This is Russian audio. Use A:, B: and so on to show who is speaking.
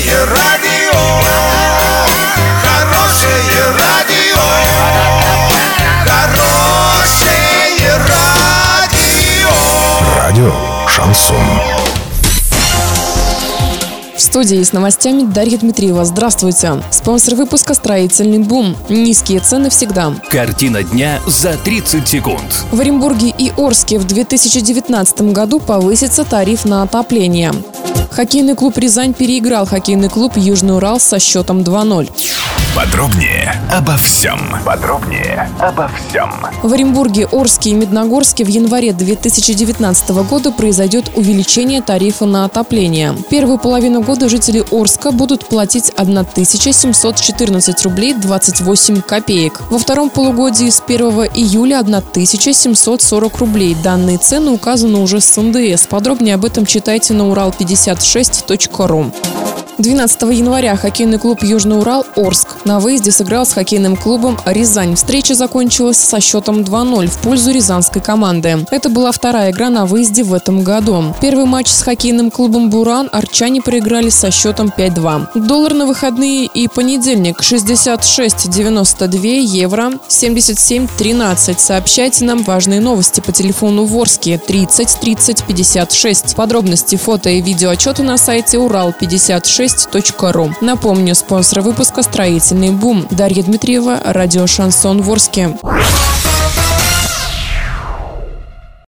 A: Хорошее радио, хорошее радио, хорошее радио.
B: Радио Шансон.
C: В студии с новостями Дарья Дмитриева. Здравствуйте. Спонсор выпуска «Строительный бум». Низкие цены всегда.
D: Картина дня за 30 секунд.
C: В Оренбурге и Орске в 2019 году повысится тариф на отопление. Хоккейный клуб «Рязань» переиграл хоккейный клуб «Южный Урал» со счетом 2-0.
B: Подробнее обо всем. Подробнее обо всем.
C: В Оренбурге, Орске и Медногорске в январе 2019 года произойдет увеличение тарифа на отопление. Первую половину года жители Орска будут платить 1714 рублей 28 копеек. Во втором полугодии с 1 июля 1740 рублей. Данные цены указаны уже с НДС. Подробнее об этом читайте на урал56.ру. 12 января хоккейный клуб «Южный Урал» Орск на выезде сыграл с хоккейным клубом «Рязань». Встреча закончилась со счетом 2-0 в пользу рязанской команды. Это была вторая игра на выезде в этом году. Первый матч с хоккейным клубом «Буран» арчане проиграли со счетом 5-2. Доллар на выходные и понедельник 66,92 евро 77,13. Сообщайте нам важные новости по телефону Ворске 30 30 56. Подробности, фото и видеоотчеты на сайте Урал56 6.ру. Напомню, спонсор выпуска «Строительный бум». Дарья Дмитриева, радио «Шансон Ворске».